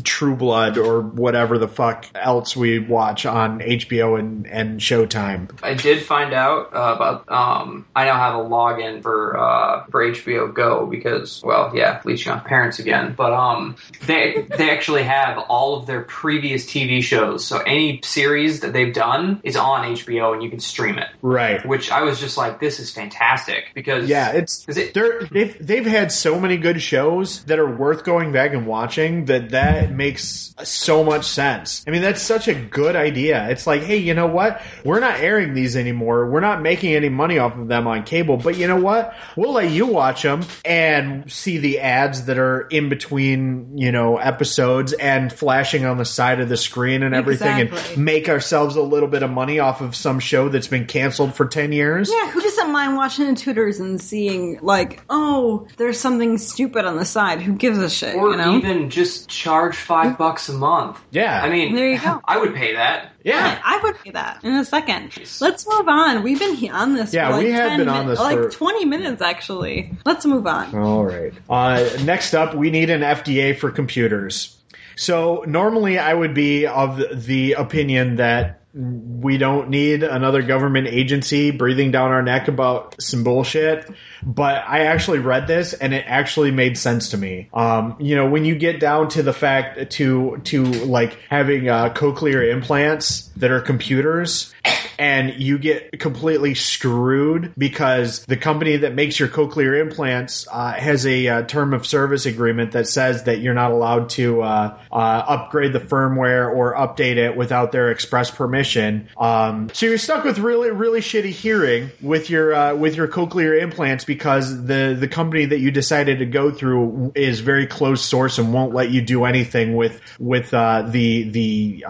B: True Blood or whatever the fuck else we watch on HBO and, and Showtime.
C: I did find out uh, about. Um, I now have a login for uh, for HBO Go because, well, yeah, leeching on parents again. But um, they they actually have all of their previous TV shows. So any series that they've done is on HBO, and you can stream it.
B: Right.
C: Which I was just like, this is fantastic because
B: Yeah, it's
C: it-
B: they're, they've they've had so many good shows that are worth going back and watching that that makes so much sense. I mean, that's such a good idea. It's like, hey, you know what? We're not airing these anymore. We're not making any money off of them on cable, but you know what? We'll let you watch them and see the ads that are in between, you know, episodes and flashing on the side of the screen and everything,
A: Exactly.
B: and make ourselves a little bit of money off of some show that's been canceled for ten years.
A: Yeah, who doesn't mind watching the Tudors and seeing like, oh, there's something stupid on the side. Who gives a shit?
C: or
A: you know?
C: even just charge five bucks a month.
B: Yeah.
C: I mean,
A: There you go.
C: I would pay that.
B: Yeah.
A: I would pay that in a second. Let's move on. We've been on this.
B: Yeah,
A: for like
B: we have
A: 10
B: been on
A: min-
B: this
A: like twenty minutes actually. Let's move on.
B: All right. Uh, next up, we need an FDA for computers. So normally I would be of the opinion that we don't need another government agency breathing down our neck about some bullshit. But I actually read this and it actually made sense to me. Um, you know, when you get down to the fact to to like having uh, cochlear implants that are computers, and you get completely screwed because the company that makes your cochlear implants uh, has a uh, term of service agreement that says that you're not allowed to uh, uh upgrade the firmware or update it without their express permission. Um, so you're stuck with really really shitty hearing with your uh, with your cochlear implants because the the company that you decided to go through is very closed source and won't let you do anything with with uh, the the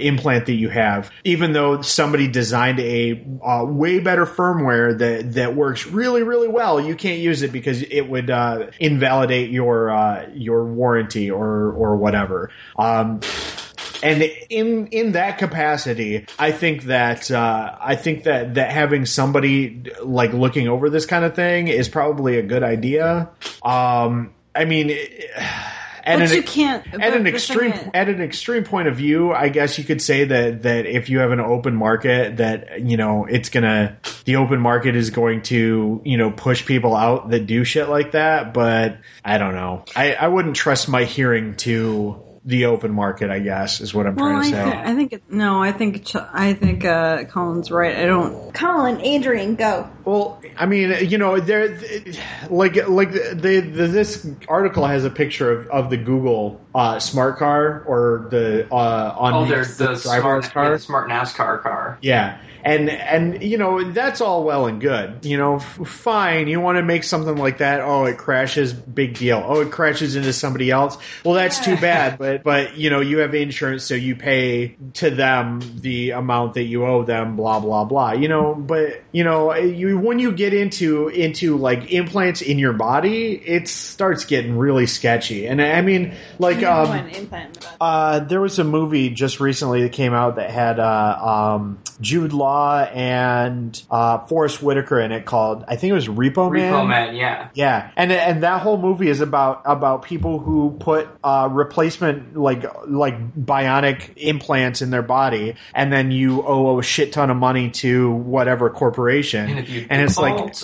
B: implant that you have, even though somebody designed designed a uh, way better firmware that that works really really well. You can't use it because it would uh, invalidate your uh, your warranty or or whatever. Um, and in in that capacity, I think that uh, I think that that having somebody like looking over this kind of thing is probably a good idea. Um, I mean. It,
A: at but an, you can't
B: at an extreme at an extreme point of view. I guess you could say that that if you have an open market, that you know it's gonna the open market is going to you know push people out that do shit like that. But I don't know. I I wouldn't trust my hearing to the open market, I guess, is what I'm well, trying to say.
A: I, th- I think it, no, I think I think uh, Colin's right. I don't. Colin, Adrian, go.
B: Well, I mean, you know, there, like, like the, the, this article has a picture of, of the Google uh, smart car or the uh, on
C: oh, there's the, the smart, car, yeah, the smart NASCAR car.
B: Yeah, and and you know that's all well and good. You know, f- fine. You want to make something like that? Oh, it crashes. Big deal. Oh, it crashes into somebody else. Well, that's too bad. But but you know you have insurance, so you pay to them the amount that you owe them. Blah blah blah. You know, but you know you when you get into into like implants in your body, it starts getting really sketchy. And I mean, like um, uh, there was a movie just recently that came out that had uh, um, Jude Law Law and uh, Forest Whitaker in it called I think it was Repo Man.
C: Repo Man, yeah,
B: yeah, and and that whole movie is about about people who put uh, replacement like like bionic implants in their body, and then you owe a shit ton of money to whatever corporation,
C: and,
B: and
C: it's
B: like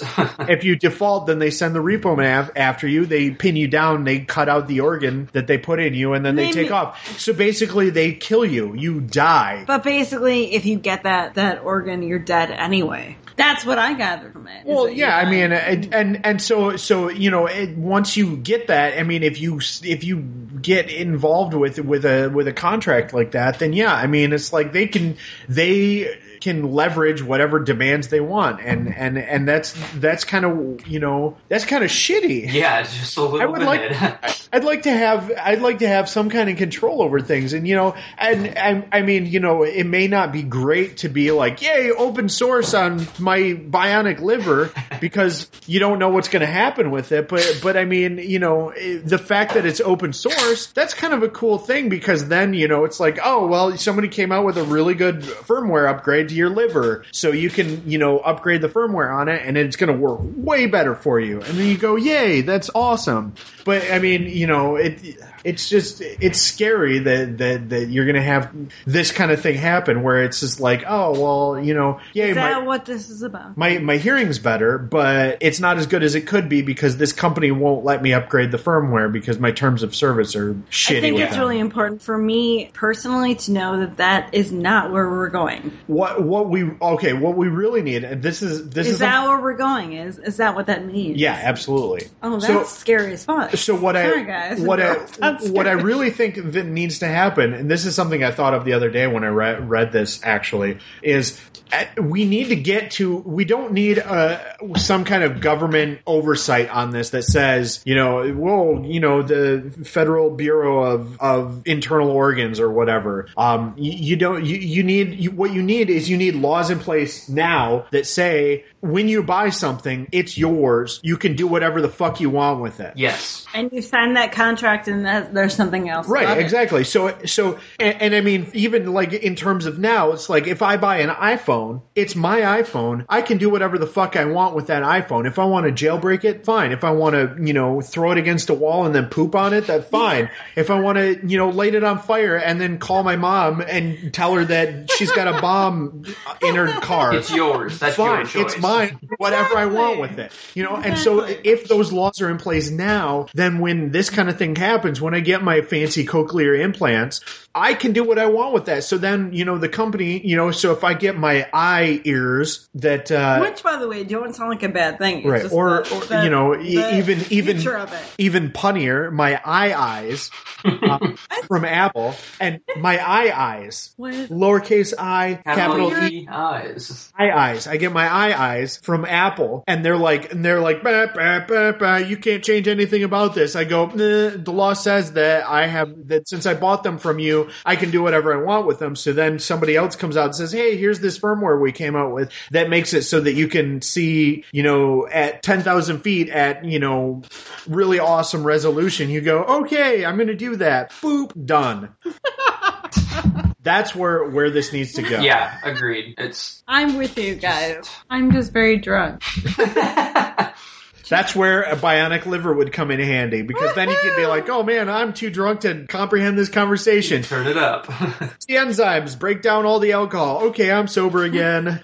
B: if you default, then they send the Repo Man after you. They pin you down, they cut out the organ that they put in you, and then they Maybe. take off. So basically, they kill you. You die.
A: But basically, if you get that that organ organ, you're dead anyway. That's what I gathered from it.
B: Well, yeah, I mean, and, and and so so you know, it, once you get that, I mean, if you if you get involved with with a with a contract like that, then yeah, I mean, it's like they can they can leverage whatever demands they want, and mm-hmm. and and that's that's kind of you know that's kind of shitty.
C: Yeah, just a little I would bit.
B: Like, I'd like to have I'd like to have some kind of control over things, and you know, and, and I mean, you know, it may not be great to be like, yay, open source on my bionic liver because you don't know what's going to happen with it, but but I mean, you know, the fact that it's open source, that's kind of a cool thing because then you know it's like, oh well, somebody came out with a really good firmware upgrade your liver so you can, you know, upgrade the firmware on it and it's going to work way better for you. And then you go, yay, that's awesome. But I mean, you know, it, it's just it's scary that that, that you're going to have this kind of thing happen where it's just like, oh well, you know,
A: yeah. Is that my, what this is about?
B: My my hearing's better, but it's not as good as it could be because this company won't let me upgrade the firmware because my terms of service are shitty. I
A: think
B: it's
A: them. really important for me personally to know that that is not where we're going.
B: What what we okay? What we really need, and this is this
A: is,
B: is
A: that a, where we're going? Is is that what that means?
B: Yeah, absolutely.
A: Oh, that's so, scary as fuck.
B: So what Sorry, I
A: guys.
B: what I what I really think that needs to happen, and this is something I thought of the other day when I re- read this. Actually, is uh, we need to get to. We don't need uh, some kind of government oversight on this that says, you know, well, you know, the Federal Bureau of of Internal Organs or whatever. Um, you, you don't. You, you need you, what you need is you need laws in place now that say when you buy something, it's yours. You can do whatever the fuck you want with it.
C: Yes.
A: And you sign that contract, and that, there's something else.
B: Right,
A: about it.
B: exactly. So, so, and, and I mean, even like in terms of now, it's like if I buy an iPhone, it's my iPhone. I can do whatever the fuck I want with that iPhone. If I want to jailbreak it, fine. If I want to, you know, throw it against a wall and then poop on it, that's fine. If I want to, you know, light it on fire and then call my mom and tell her that she's got a bomb in her car,
C: It's yours. That's
B: fine.
C: your choice.
B: It's mine. Whatever I want with it. You know, and so if those laws are in place now, then when this kind of thing happens, when I get my fancy cochlear implants, I can do what I want with that. So then, you know, the company, you know, so if I get my eye ears that, uh,
A: Which, by the way, don't sound like a bad thing. It's
B: right,
A: just
B: or,
A: the-
B: or,
A: the-
B: you know, e-
A: the
B: even, even,
A: of it.
B: even punnier, my eye eyes um, from Apple and my eye eyes,
A: What is-
B: lowercase i, capital
C: Capital
B: E,
C: eyes.
B: eye eyes. I get my eye eyes from Apple, and they're like, and they're like, bah, bah, bah, bah, you can't change anything about this. I go, nah, the law says that I have that since I bought them from you, I can do whatever I want with them. So then somebody else comes out and says, hey, here's this firmware we came out with that makes it so that you can see, you know, at ten thousand feet at you know really awesome resolution. You go, okay, I'm going to do that. Boop, done. That's where where this needs to go.
C: Yeah, agreed. It's
A: I'm with you guys. I'm just very drunk.
B: That's where a bionic liver would come in handy because then you could be like, "Oh man, I'm too drunk to comprehend this conversation."
C: turn it up.
B: The enzymes break down all the alcohol. Okay, I'm sober again.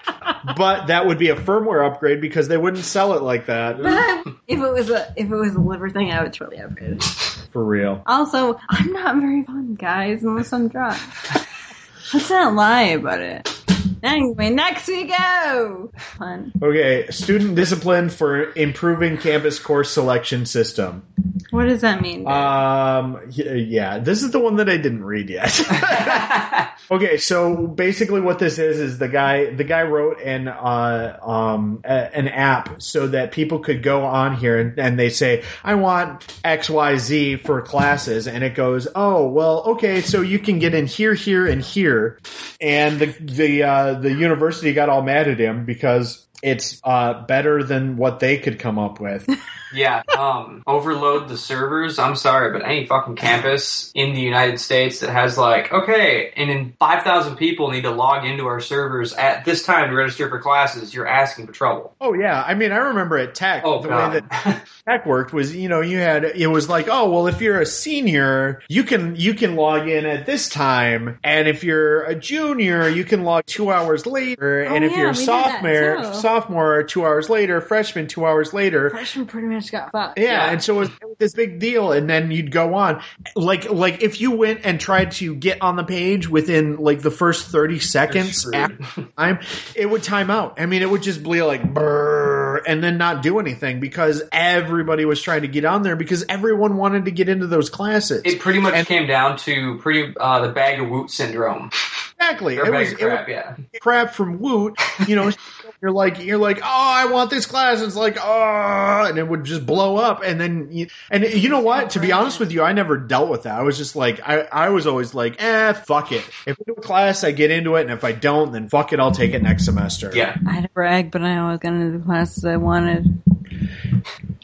B: but that would be a firmware upgrade because they wouldn't sell it like that
A: But if it was a if it was a liver thing, I would totally upgrade it.
B: for real.
A: Also, I'm not very fun, guys, unless I'm drunk. Let's not lie about it. Anyway, next we go. Fun.
B: Okay, student discipline for improving campus course selection system.
A: What does that mean?
B: Um, yeah, this is the one that I didn't read yet. Okay, so basically what this is is the guy the guy wrote an uh, um a, an app so that people could go on here and, and they say I want X Y Z for classes and it goes oh well okay so you can get in here here and here and the the uh, Uh, the university got all mad at him because it's uh, better than what they could come up with.
C: yeah, um, overload the servers. I'm sorry, but any fucking campus in the United States that has like, okay, and then 5,000 people need to log into our servers at this time to register for classes, you're asking for trouble.
B: oh yeah, I mean I remember at Tech
C: Oh,
B: the
C: God.
B: way that tech worked was you know you had it was like oh well if you're a senior you can you can log in at this time and if you're a junior you can log two hours later and
A: Oh,
B: if
A: yeah,
B: you're a
A: we did that,
B: sophomore
A: too.
B: Sophomore two hours later freshman two hours later
A: Freshman pretty much got fucked.
B: yeah,
C: Yeah.
B: and so it was, it was this big deal, and then you'd go on, like like if you went and tried to get on the page within like the first thirty seconds
C: screwed.
B: after time, it would time out. I mean, it would just be like brrr, and then not do anything because everybody was trying to get on there because everyone wanted to get into those classes.
C: It pretty much
B: And-
C: came down to pretty uh, the bag of woot syndrome.
B: exactly, it was,
C: of
B: it was
C: yeah.
B: crap from Woot. You know, you're like you're like, oh, I want this class. It's like, oh, and it would just blow up. And then, you, and you know what? To be honest with you, I never dealt with that. I was just like, I, I was always like, eh, fuck it. If I do a class, I get into it, and if I don't, then fuck it, I'll take it next semester.
C: Yeah,
A: I had to brag, but I always got into the classes I wanted.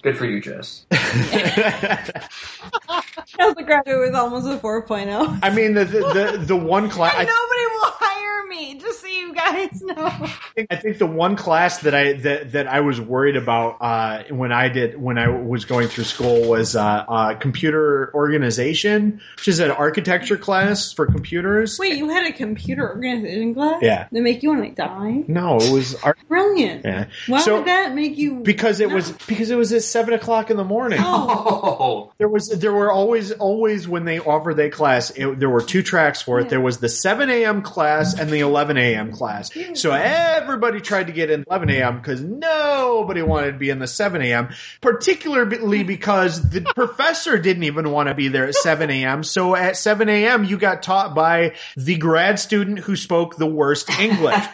C: good for you, Jess.
A: As a graduate with almost a 4.0.
B: I mean, the the the, the one class.
A: And nobody will hire me, just so you guys know.
B: think, I think the one class that I that, that I was worried about uh, when I did when I was going through school was uh, uh, computer organization, which is an architecture class for computers.
A: Wait, you had a computer organization class?
B: Yeah.
A: That make you want to die?
B: No, it was art.
A: Brilliant.
B: Yeah.
A: Why
B: So-
A: would that make you?
B: Because it was because it was at seven o'clock in the morning.
C: Oh,
B: There was there were always always when they offered that class, it, there were two tracks for it.
A: Yeah.
B: There was the seven a.m. class and the eleven a.m. class. So everybody tried to get in eleven a.m. because nobody wanted to be in the seven a.m. Particularly because the professor didn't even want to be there at seven a.m. So at seven a.m. you got taught by the grad student who spoke the worst English.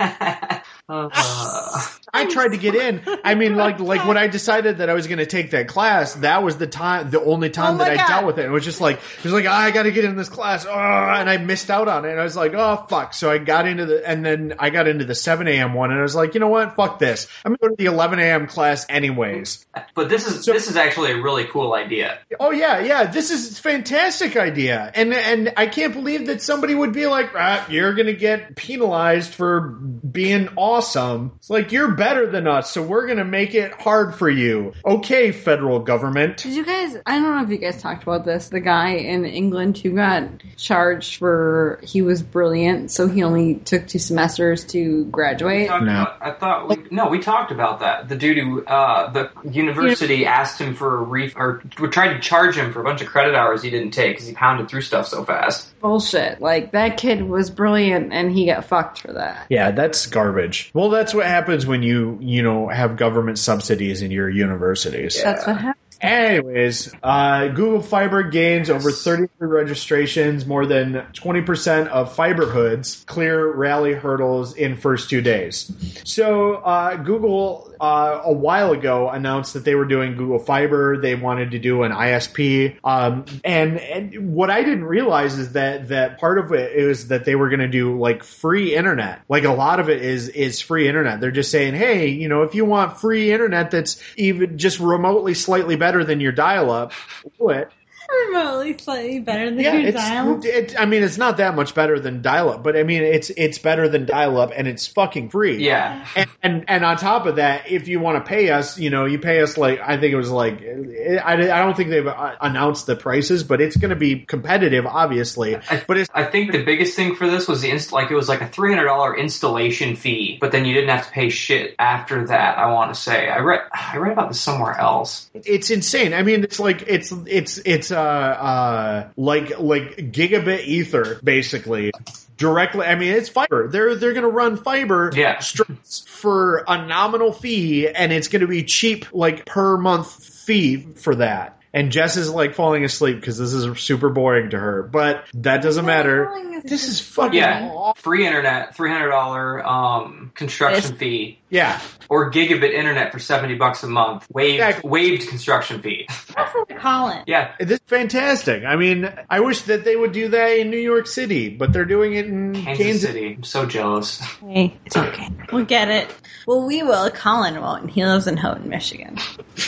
C: Uh,
B: I tried to get in. I mean, like, like when I decided that I was going to take that class, that was the time, the only time
A: Oh
B: that I
A: God.
B: dealt with it. It was just like, it was like, oh, I got to get in this class, oh, and I missed out on it. And I was like, oh fuck. So I got into the, and then I got into the 7 a.m. one, and I was like, you know what, fuck this. I'm going to go to the 11 a.m. class anyways.
C: But this is
B: So-
C: this is actually a really cool idea.
B: Oh yeah, yeah. This is a fantastic idea, and and I can't believe that somebody would be like, ah, "You're gonna get penalized for being awesome." It's like you're better than us, so we're gonna make it hard for you. Okay, federal government.
A: Did you guys? I don't know if you guys talked about this. The guy in England who got charged for he was brilliant, so he only took two semesters to graduate.
B: No.
C: about- I thought we, no, we talked about that. The dude who uh, the university asked him for a ref or tried to charge him for a bunch of credit hours he didn't take because he pounded through stuff so fast.
A: Bullshit! Like that kid was brilliant, and he got fucked for that.
B: Yeah, that's garbage. Well, that's what happens when you you you know have government subsidies in your universities.
A: That's what happened.
B: Anyways, uh, Google Fiber gains over 33 registrations, more than 20% of fiber hoods clear rally hurdles in first two days. So uh, Google uh, a while ago announced that they were doing Google Fiber. They wanted to do an ISP, um, and and what I didn't realize is that that part of it is that they were going to do like free internet. Like a lot of it is is free internet. They're just saying, hey, you know, if you want free internet that's even just remotely slightly better than your dial-up, do it.
D: Remotely slightly better than
B: Yeah,
D: your
B: it's.
D: dial.
B: It, I mean, it's not that much better than dial-up, but I mean, it's it's better than dial-up, and it's fucking free.
C: Yeah,
B: And, and and on top of that, if you want to pay us, you know, you pay us like I think it was like I, I don't think they've uh, announced the prices, but it's going to be competitive, obviously. But it's
C: I think the biggest thing for this was the inst- like it was like a three hundred dollar installation fee, but then you didn't have to pay shit after that. I want to say I read I read about this somewhere else.
B: it's insane. I mean, it's like it's it's it's uh uh like like gigabit ether basically. Directly, I mean, it's fiber. They're they're going to run fiber
C: Yeah.
B: strips for a nominal fee, and it's going to be cheap, like per month fee for that. And Jess is like falling asleep because this is super boring to her, but that doesn't matter.
A: Boring is
B: This is fucking
C: Yeah,
B: awful.
C: free internet, three hundred dollar um, construction fee,
B: Yeah,
C: or gigabit internet for seventy bucks a month, waived
B: Exactly.
C: waived construction fee.
D: That's what they call it.
C: yeah,
B: this is fantastic. I mean, I wish that they would do that in New York City, but they're doing it in
C: Kansas,
B: Kansas
C: City. I'm so jealous.
D: Hey, it's okay. We'll get it. Well, we will. Colin won't. He lives in Houghton, Michigan.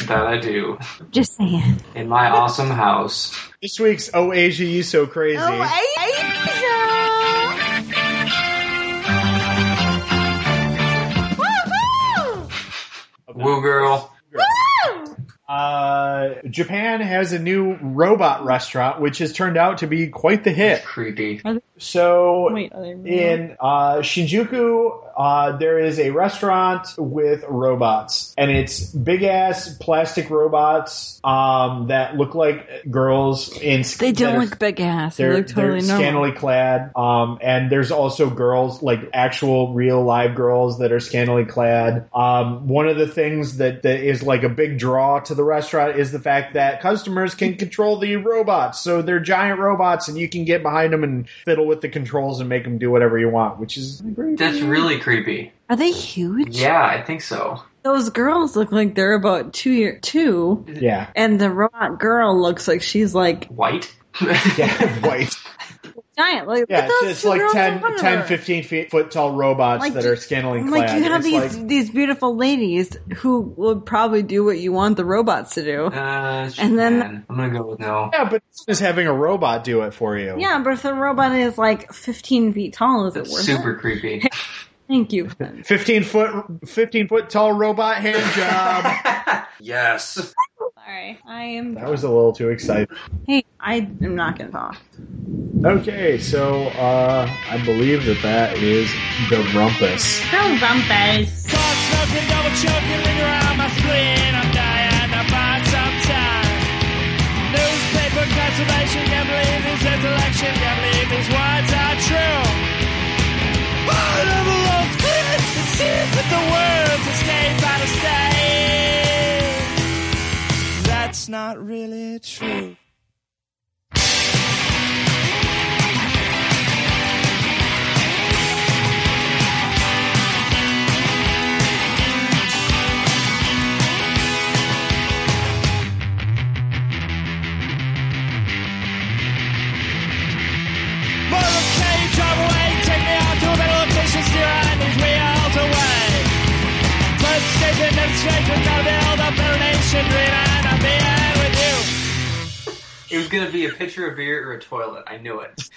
C: that I do
D: Just saying.
C: in my awesome house.
B: This week's Oh Asia, You So Crazy.
C: Woo girl.
B: Uh, Japan has a new robot restaurant, which has turned out to be quite the hit.
C: Creepy.
B: So,
D: Wait, are they
B: in uh, Shinjuku, uh, there is a restaurant with robots, and it's big ass plastic robots um, that look like girls in.
A: They don't
B: are-
A: look big ass. They
B: They're,
A: look totally
B: they're
A: normal.
B: scantily clad, um, and there's also girls, like actual real live girls that are scantily clad. Um, one of the things that, that is like a big draw to the restaurant is the fact that customers can control the robots. So they're giant robots, and you can get behind them and fiddle with the controls and make them do whatever you want, which is great.
C: That's really creepy.
A: Are they huge?
C: Yeah, I think so.
A: Those girls look like they're about two year two,
B: Yeah,
A: and the robot girl looks like she's like
C: White.
B: yeah, white.
A: giant. Like
B: Yeah,
A: look at those
B: it's like
A: girls
B: 10,
A: in front of
B: 10 15 feet, foot tall robots
A: Like
B: that
A: you-
B: are scantily
A: Like
B: clad.
A: you have
B: It's
A: these
B: like-
A: these beautiful ladies who would probably do what you want the robots to do.
C: Uh,
A: And then-
C: Japan. I'm gonna go with no.
B: yeah, but it's just having a robot do it for you.
A: Yeah, but if the robot is like 15 feet tall, is it worth
C: super
A: it?
C: creepy.
A: Thank you.
B: 15 foot 15 foot tall robot hand job.
C: yes.
D: Sorry, I am.
B: that was a little too exciting.
A: Hey, I am not going to talk.
B: Okay, so uh I believe that that is the rumpus.
D: No bumpers.
E: Pot smoking, double choking, linger on my spleen. I'm dying to find some time. Newspaper conservation, can't believe this election, can't believe these words are true. All tears the words escape out of stage. That's not really true. Motorcade, drive away, take me out to a better location, steer and we are melt away. And without the with you.
C: It was gonna be a pitcher of beer or a toilet. I knew it.